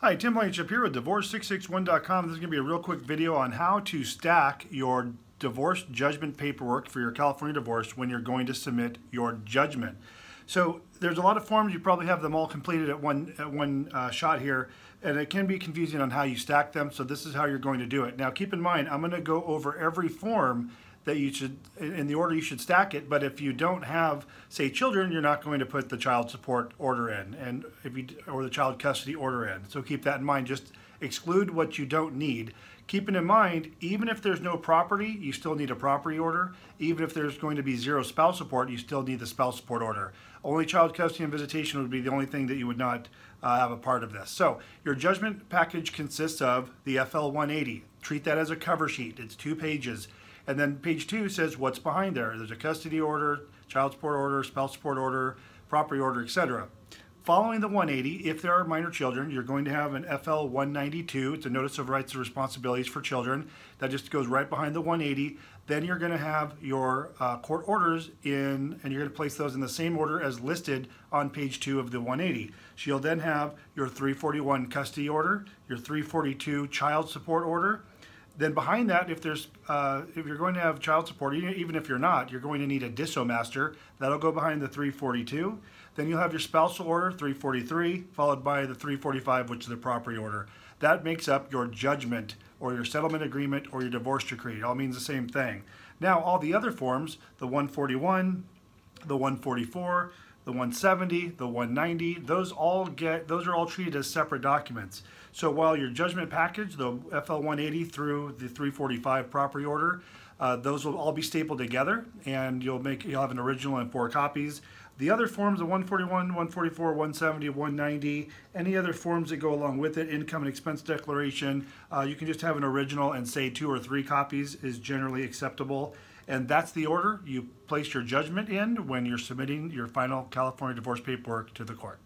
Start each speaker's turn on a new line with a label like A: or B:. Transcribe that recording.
A: Hi, Tim Blankenship here with Divorce661.com. This is going to be a real quick video on how to stack your divorce judgment paperwork for your California divorce when you're going to submit your judgment. So there's a lot of forms. You probably have them all completed at one at one uh, shot here, and it can be confusing on how you stack them. So this is how you're going to do it. Now keep in mind, I'm going to go over every form that you should, in the order you should stack it. But if you don't have, say, children, you're not going to put the child support order in, and if you or the child custody order in. So keep that in mind. Just exclude what you don't need. Keeping in mind, even if there's no property, you still need a property order. Even if there's going to be zero spouse support, you still need the spouse support order. Only child custody and visitation would be the only thing that you would not uh, have a part of this. So your judgment package consists of the FL 180. Treat that as a cover sheet. It's two pages. And then page two says what's behind there. There's a custody order, child support order, spouse support order, property order, etc. Following the 180, if there are minor children, you're going to have an FL 192. It's a Notice of Rights and Responsibilities for Children. That just goes right behind the 180. Then you're going to have your uh, court orders in, and you're going to place those in the same order as listed on page two of the 180. So you'll then have your 341 custody order, your 342 child support order, then behind that, if there's uh, if you're going to have child support, even if you're not, you're going to need a DissoMaster. That'll go behind the 342. Then you'll have your spousal order 343, followed by the 345, which is the property order. That makes up your judgment or your settlement agreement or your divorce decree. It all means the same thing. Now, all the other forms, the 141, the 144, the 170, the 190, those all get those are all treated as separate documents. So while your judgment package, the FL 180 through the 345 property order, uh, those will all be stapled together, and you'll make you'll have an original and four copies. The other forms, the 141, 144, 170, 190, any other forms that go along with it, income and expense declaration, uh, you can just have an original and say two or three copies is generally acceptable. And that's the order you place your judgment in when you're submitting your final California divorce paperwork to the court.